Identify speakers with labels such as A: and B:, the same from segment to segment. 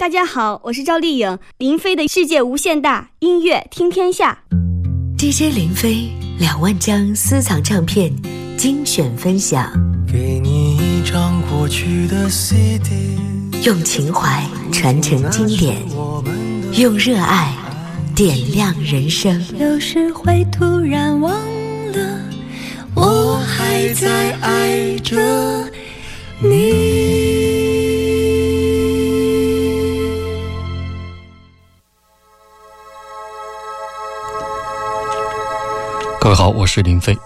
A: 大家好，我是赵丽颖，林飞的世界无限大，音乐听天下。
B: DJ 林飞两万张私藏唱片精选分享，
C: 给你一张过去的 CD，
B: 用情怀传承经典，用热爱点亮人生。
D: 有时会突然忘了，我还在爱着你。
E: 各位好，我是林飞。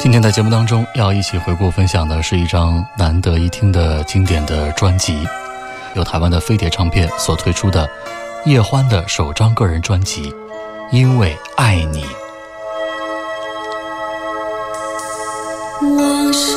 E: 今天在节目当中要一起回顾分享的是一张难得一听的经典的专辑，由台湾的飞碟唱片所推出的叶欢的首张个人专辑《因为爱你》。
D: 往事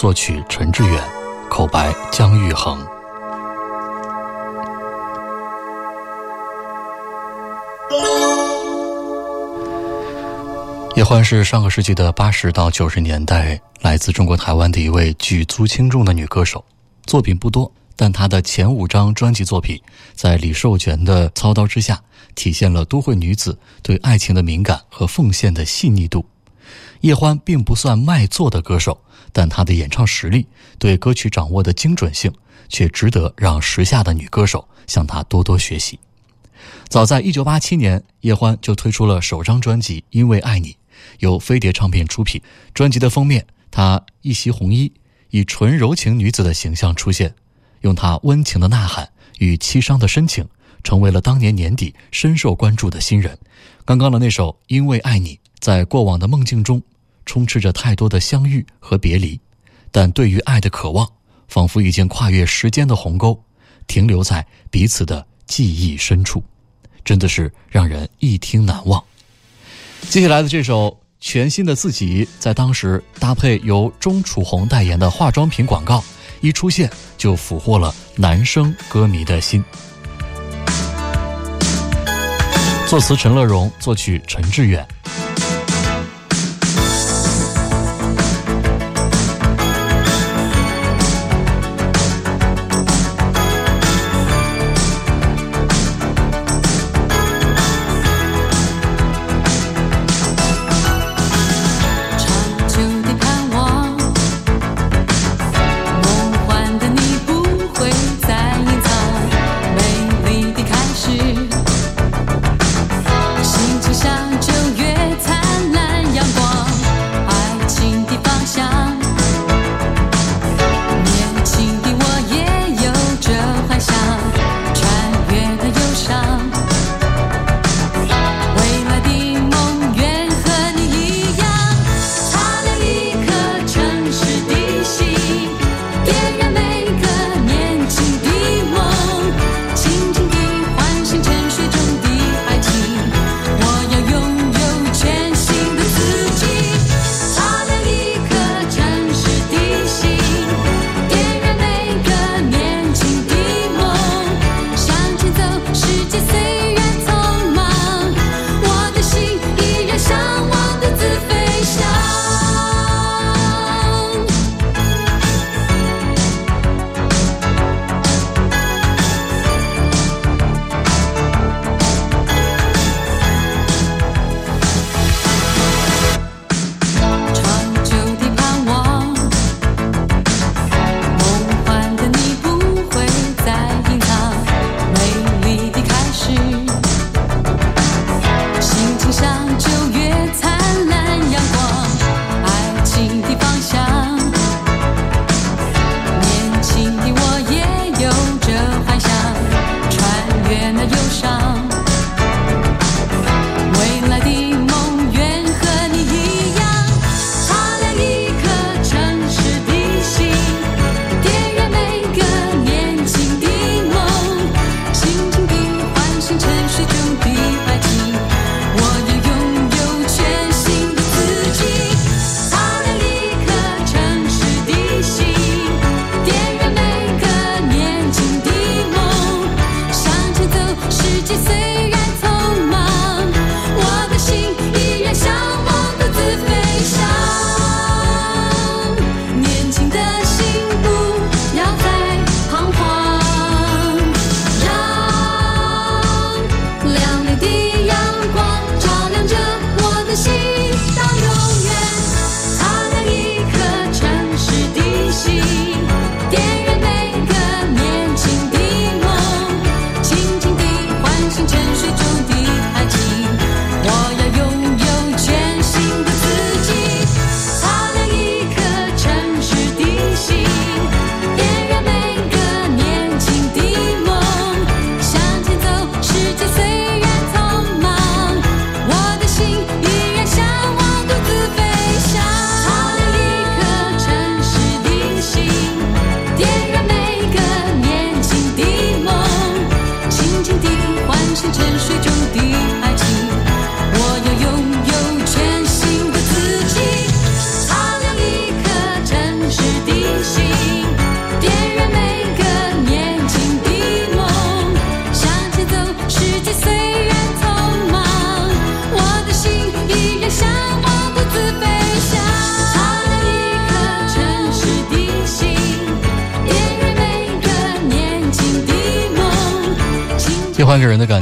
E: 作曲陈志远，口白姜育恒。叶欢是上个世纪的八十到九十年代来自中国台湾的一位举足轻重的女歌手，作品不多，但她的前五张专辑作品在李寿全的操刀之下，体现了都会女子对爱情的敏感和奉献的细腻度。叶欢并不算卖座的歌手，但她的演唱实力、对歌曲掌握的精准性，却值得让时下的女歌手向她多多学习。早在1987年，叶欢就推出了首张专辑《因为爱你》，
D: 由飞碟唱片出品。专辑的封面，她一袭红衣，以纯柔情女子的形象出现，用她温情的呐喊与凄伤的深情，成为了当年年底深受关注的新人。刚刚的那首《因为爱你》，在过往的梦境中，充斥着太多的相遇和别离，但对于爱的渴望，仿佛已经跨越时间的鸿沟，停留在彼此的记忆深处，真的是让人一听难忘。接下来的这首全新的自己，在当时搭配由钟楚红代言的化妆品广告一出现，就俘获了男生歌迷的心。作词陈乐融，作曲陈志远。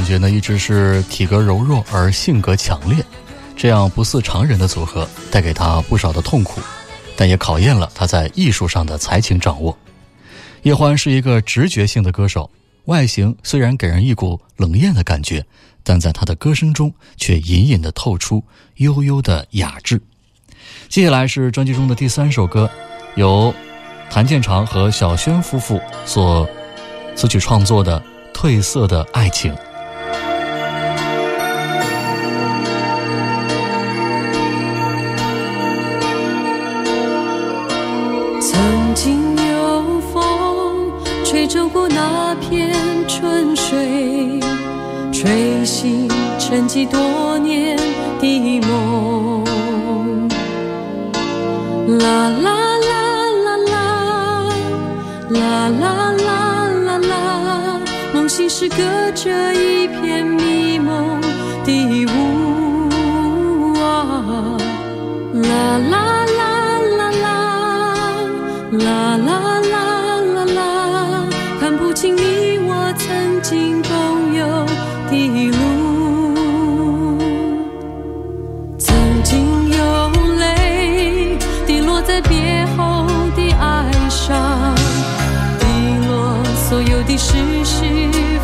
D: 觉呢，一直是体格柔弱而性格强烈，这样不似常人的组合，带给他不少的痛苦，但也考验了他在艺术上的才情掌握。叶欢是一个直觉性的歌手，
E: 外形虽然给人一股冷艳的感觉，但在他的歌声中却隐隐的透出悠悠的雅致。接下来是专辑中的第三首歌，由谭健常和小轩夫妇所词曲创作的《褪色的爱情》。
D: 片春水，吹醒沉寂多年的梦。啦啦啦啦啦，啦啦啦啦啦，梦醒时隔着一片迷蒙的雾啊，啦啦啦啦啦，啦啦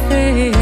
D: 非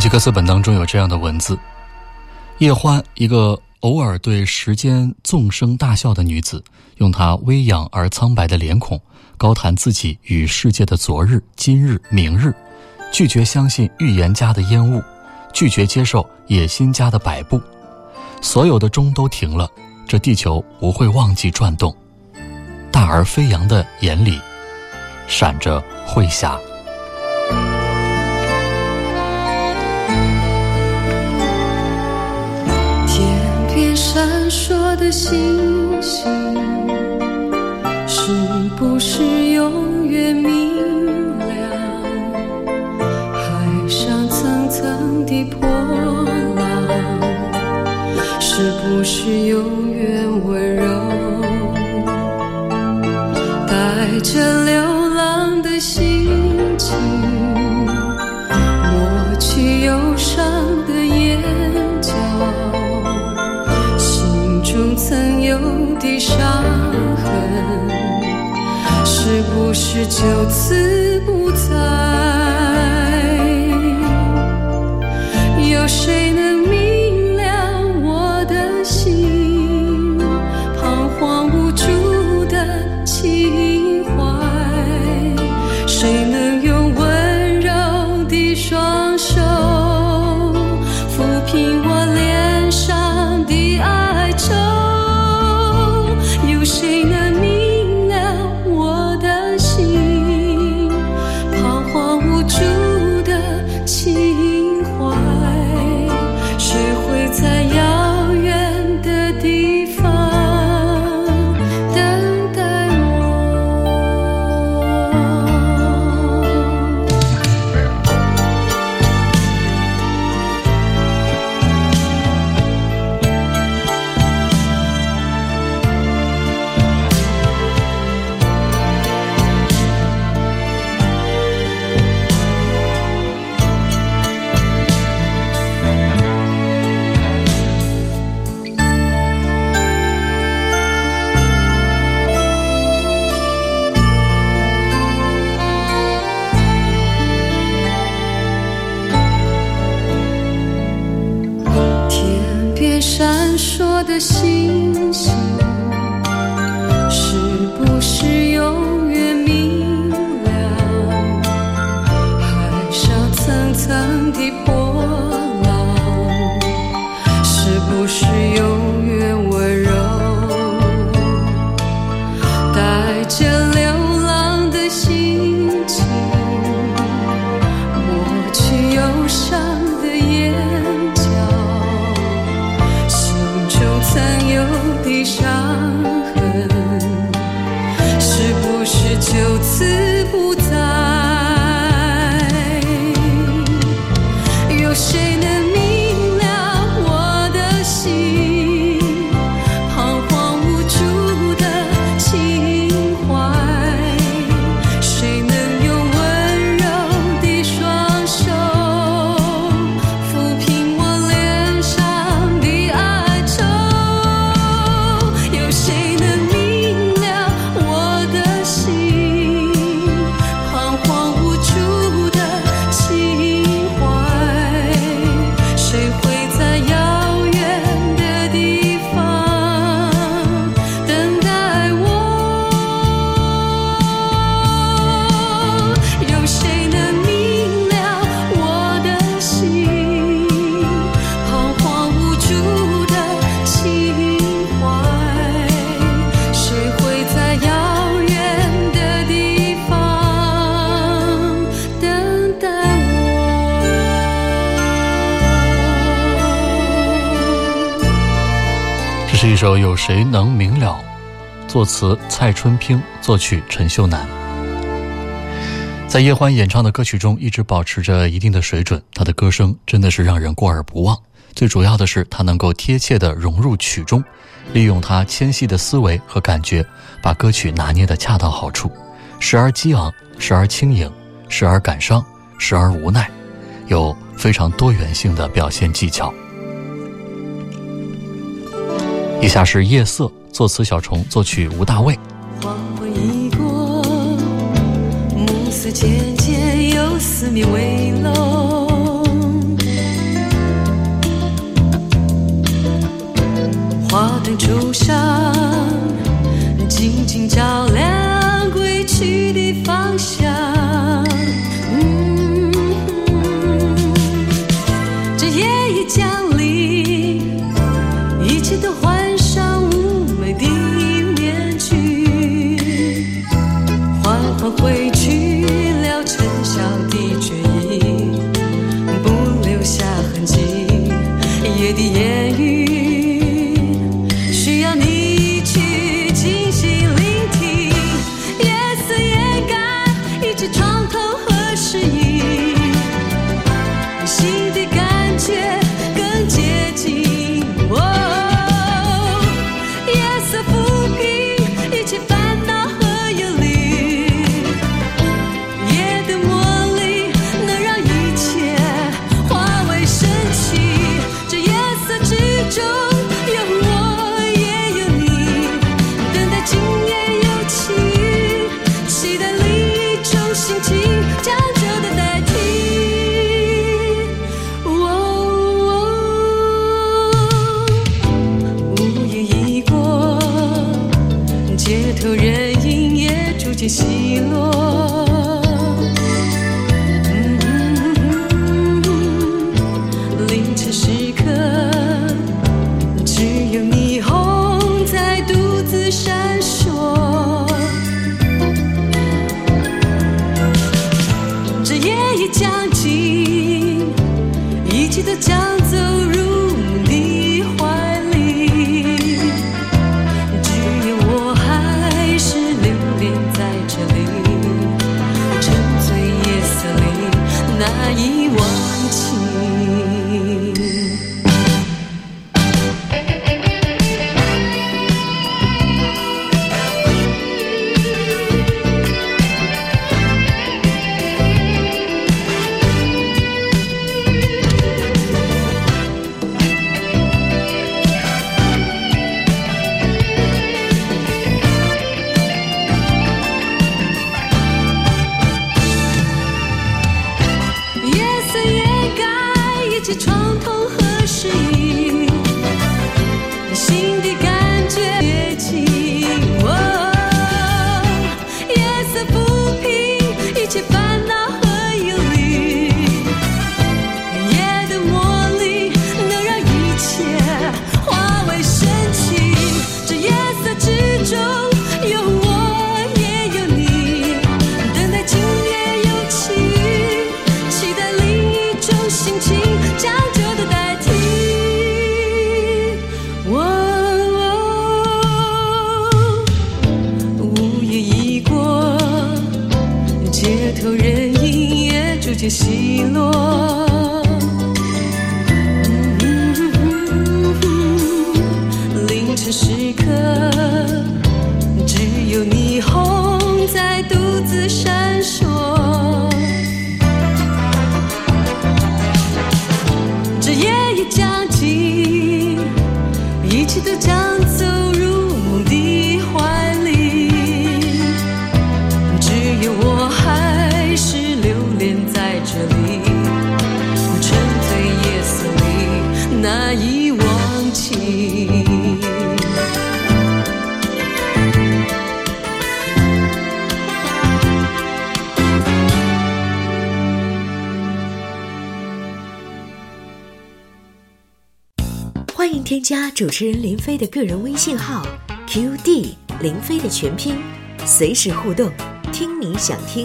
E: 专辑歌词本当中有这样的文字：叶欢，一个偶尔对时间纵声大笑的女子，用她微仰而苍白的脸孔，高谈自己与世界的昨日、今日、明日，拒绝相信预言家的烟雾，拒绝接受野心家的摆布。所有的钟都停了，这地球不会忘记转动。大而飞扬的眼里，闪着慧霞。
D: 闪烁的星星，是不是永远明亮？海上层层的波浪，是不是永远温柔？心。
E: 作词蔡春平，作曲陈秀楠。在叶欢演唱的歌曲中，一直保持着一定的水准。他的歌声真的是让人过耳不忘。最主要的是，他能够贴切地融入曲中，利用他纤细的思维和感觉，把歌曲拿捏得恰到好处，时而激昂，时而轻盈，时而感伤，时而无奈，有非常多元性的表现技巧。以下是《夜色》，作词小虫，作曲吴大卫。
D: 黄昏已过，暮色渐渐有四面围 sentir.
B: 欢迎添加主持人林飞的个人微信号 qd 林飞的全拼随时互动听你想听。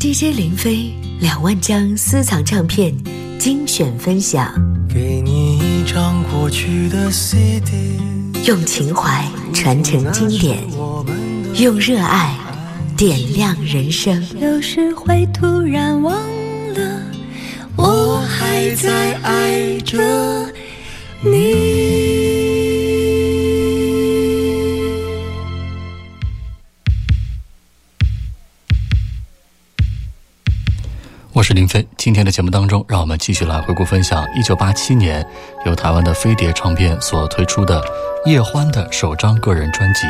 B: Dj 林飞两万张私藏唱片精选分享。
F: 给你一张过去的 cd
B: 用情怀传承经典用热爱点亮人生。
D: 有时会突然忘了我还在爱着你。
E: 我是林飞今天的节目当中让我们继续来回顾分享一九八七年由台湾的飞碟唱片所推出的叶欢的首张个人专辑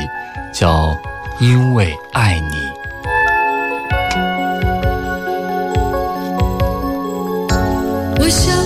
E: 叫因为爱你。
D: wish I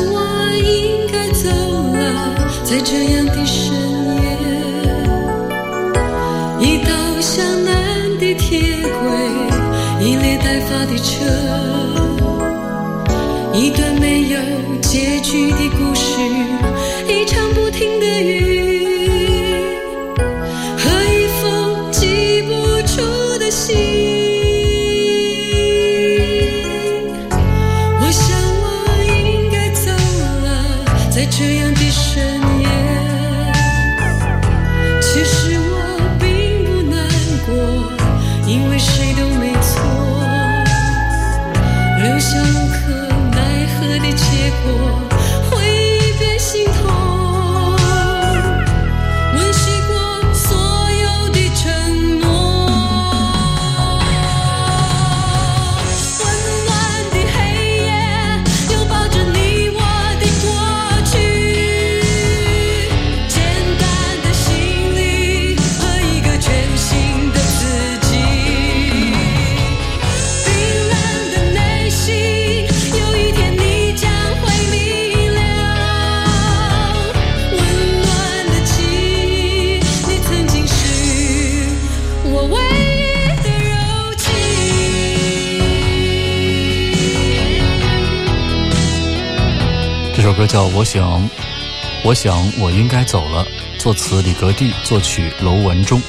D: 我想我应该走了。作词李格弟，作曲楼文忠。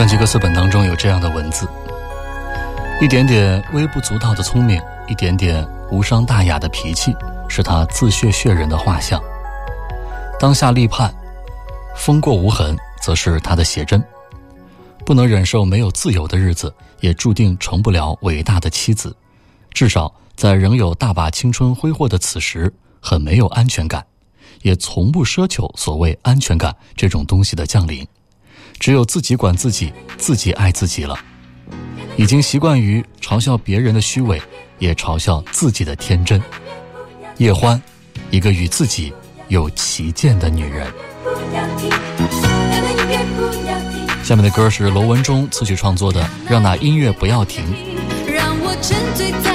D: 专辑歌词本当中有这样的文字：一点点微不足道的聪明，一点点无伤大雅的脾气，是他自血血人的画像。当下立判，风过无痕，则是他的写真。不能忍受没有自由的日子，也注定成不了伟大的妻子。至少在仍有大把青春挥霍的此时，很没有安全感，也从不奢求所谓安全感这种东西的降临。只有自己管自己，自己爱自己了。已经习惯于嘲笑别人的虚伪，也嘲笑自己的天真。叶欢，一个与自己有旗舰的女人。下面的歌是罗文忠词曲创作的，《让那音乐不要停》。
G: 让我沉醉在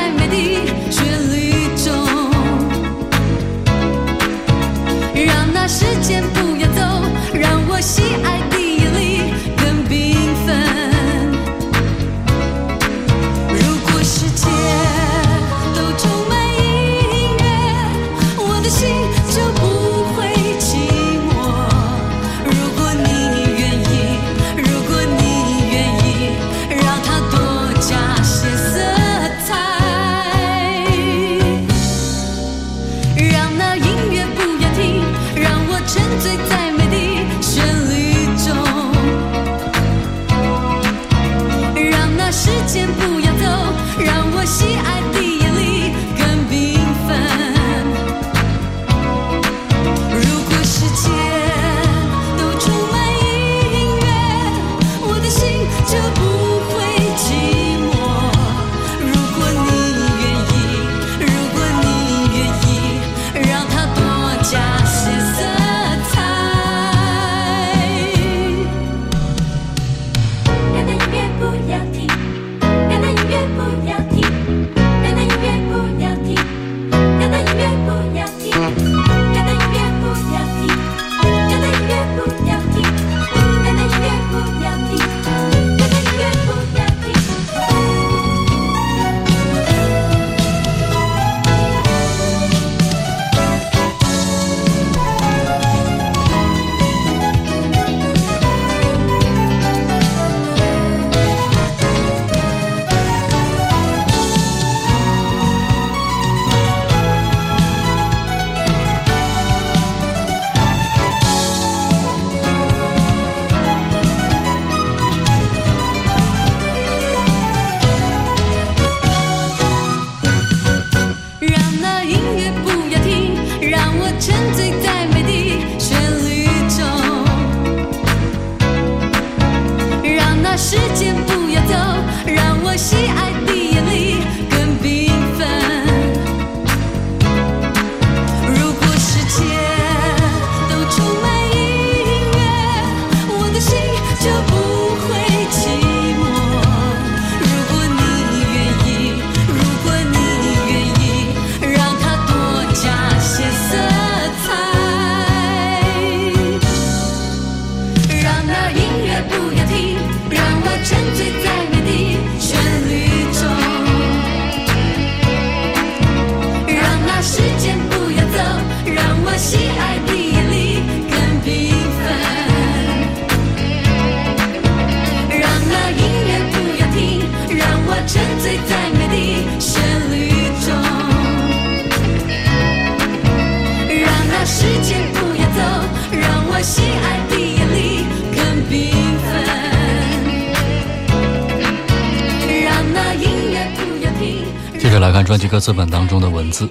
G: 接着
E: 来看专辑歌词本当中的文字，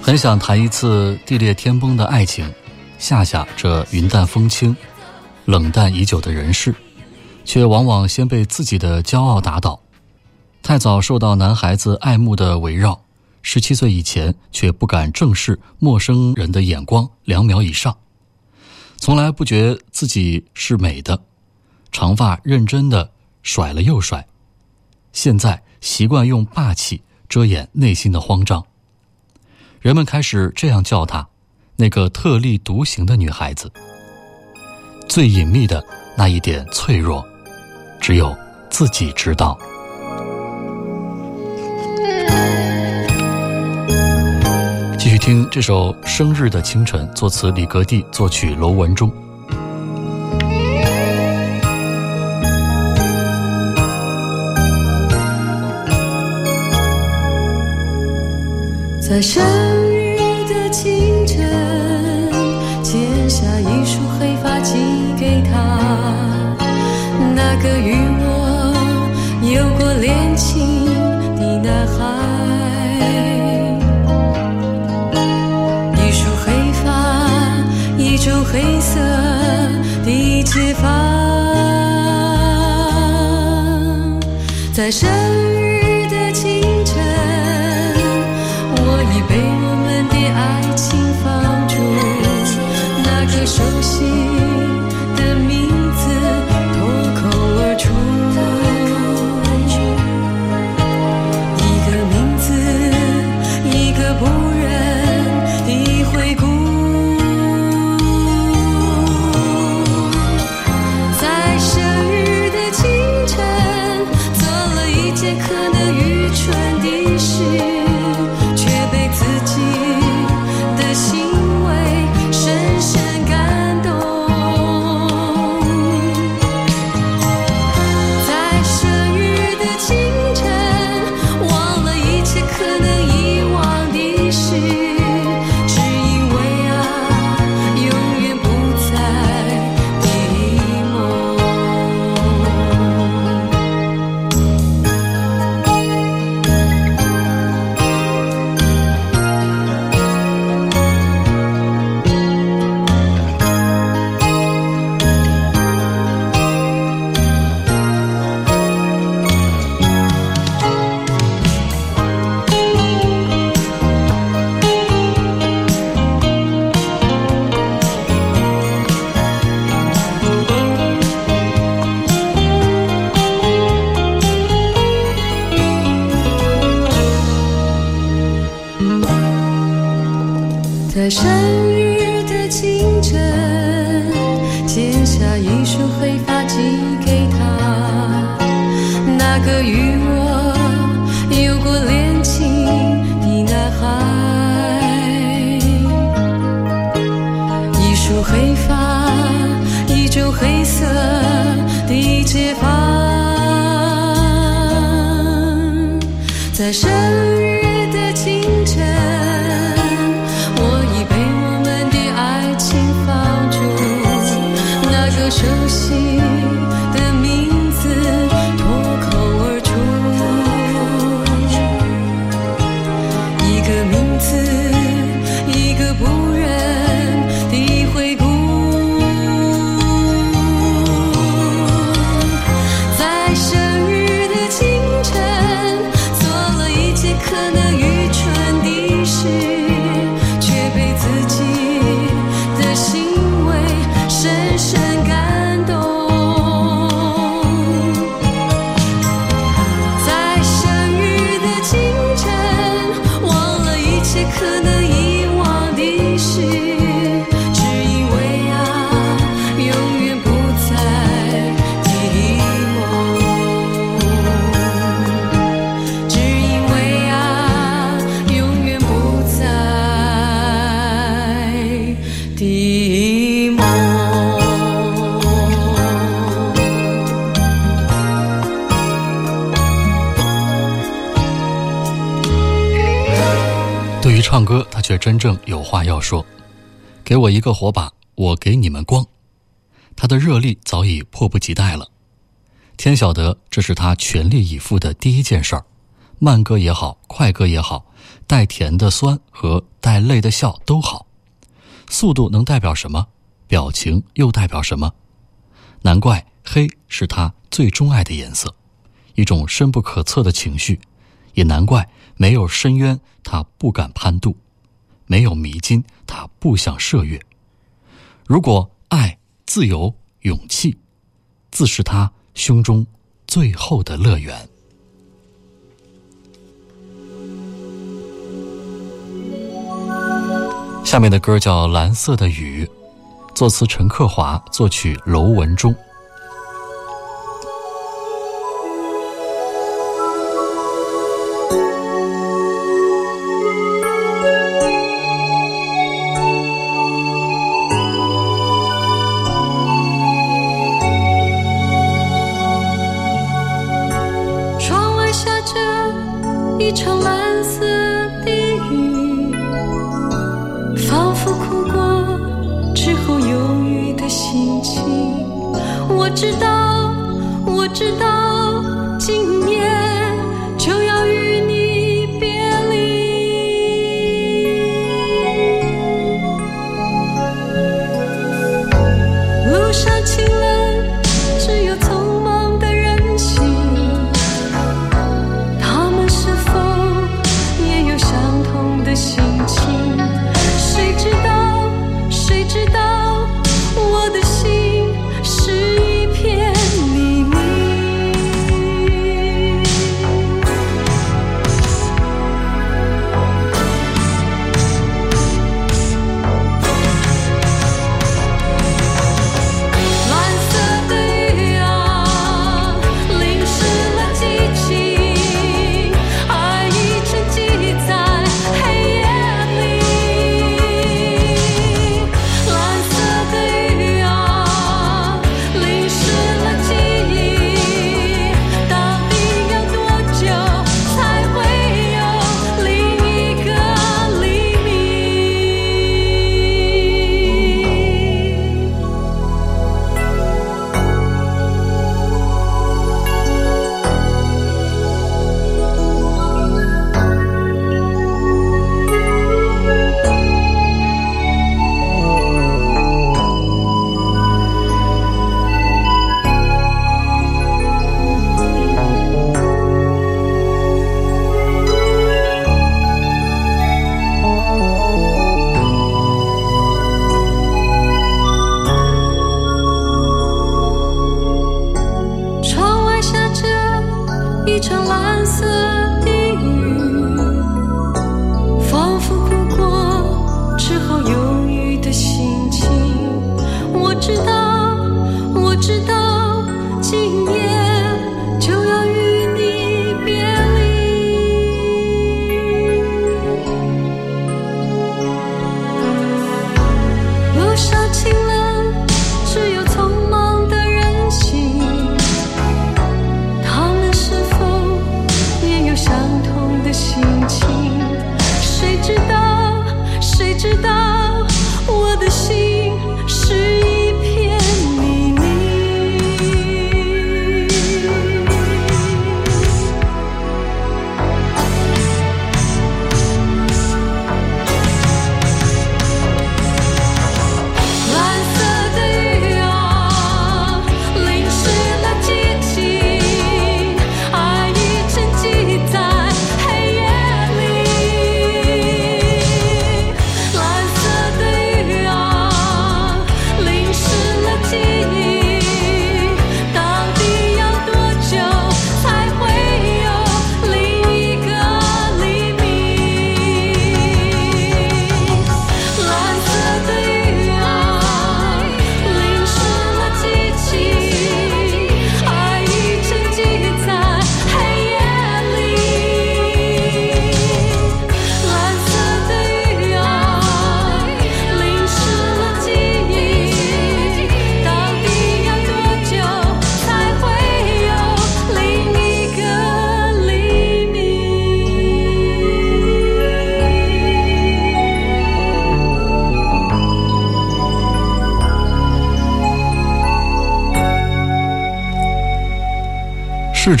E: 很想谈一次地裂天崩的爱情，吓吓这云淡风轻、冷淡已久的人世，却往往先被自己的骄傲打倒。太早受到男孩子爱慕的围绕，十七岁以前却不敢正视陌生人的眼光，两秒以上，从来不觉自己是美的，长发认真的甩了又甩，现在习惯用霸气。遮掩内心的慌张，人们开始这样叫她：那个特立独行的女孩子。最隐秘的那一点脆弱，只有自己知道。继续听这首《生日的清晨》，作词李格弟，作曲娄文忠。
D: 在生日的清晨，剪下一束黑发寄给他，那个与我有过恋情的男孩。一束黑发，一种黑色的结发，在生。
E: 正有话要说：“给我一个火把，我给你们光。”他的热力早已迫不及待了。天晓得，这是他全力以赴的第一件事儿。慢歌也好，快歌也好，带甜的酸和带泪的笑都好。速度能代表什么？表情又代表什么？难怪黑是他最钟爱的颜色，一种深不可测的情绪。也难怪没有深渊，他不敢攀渡；没有迷津，他不想涉越。如果爱、自由、勇气，自是他胸中最后的乐园。下面的歌叫《蓝色的雨》，作词陈克华，作曲娄文忠。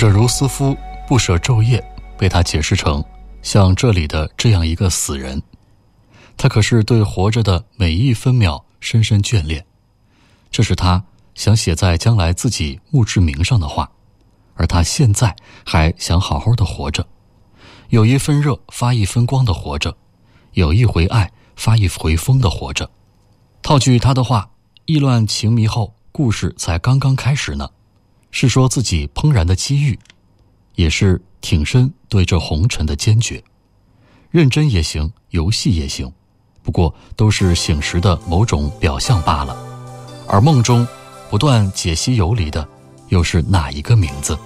E: 者如斯夫，不舍昼夜，被他解释成像这里的这样一个死人。他可是对活着的每一分秒深深眷恋，这是他想写在将来自己墓志铭上的话，而他现在还想好好的活着，有一分热发一分光的活着，有一回爱发一回疯的活着。套句他的话，意乱情迷后，故事才刚刚开始呢。是说自己怦然的机遇，也是挺身对这红尘的坚决。认真也行，游戏也行，不过都是醒时的某种表象罢了。而梦中不断解析游离的，又是哪一个名字？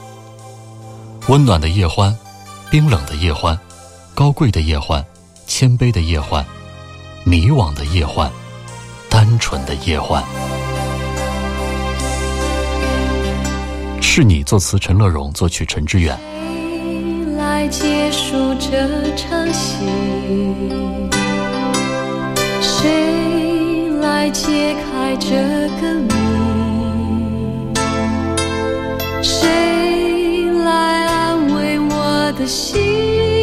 E: 温暖的夜欢，冰冷的夜欢，高贵的夜欢，谦卑的夜欢，迷惘的夜欢，单纯的夜欢。是你作词陈乐融，作曲陈志远。
D: 谁来结束这场戏？谁来解开这个谜？谁来安慰我的心？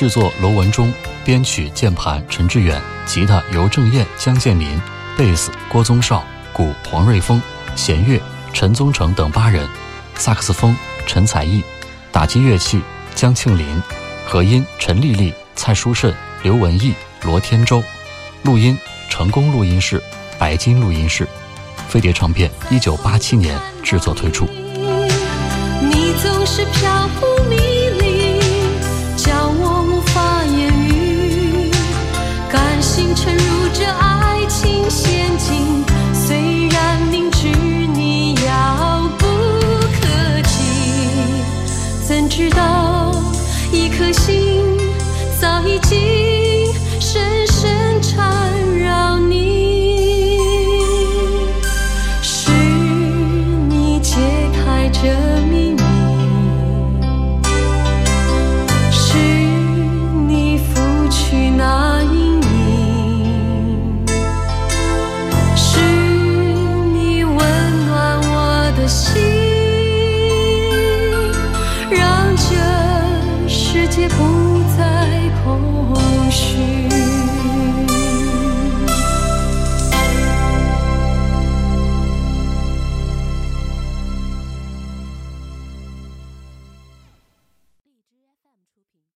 E: 制作罗文忠，编曲键盘陈志远，吉他尤正燕、江建民，贝斯郭宗绍，鼓黄瑞峰，弦乐陈宗成等八人，萨克斯风陈才艺，打击乐器江庆林，和音陈丽丽、蔡淑慎、刘文义、罗天舟，录音成功录音室、白金录音室，飞碟唱片一九八七年制作推出。
D: 你总是飘忽迷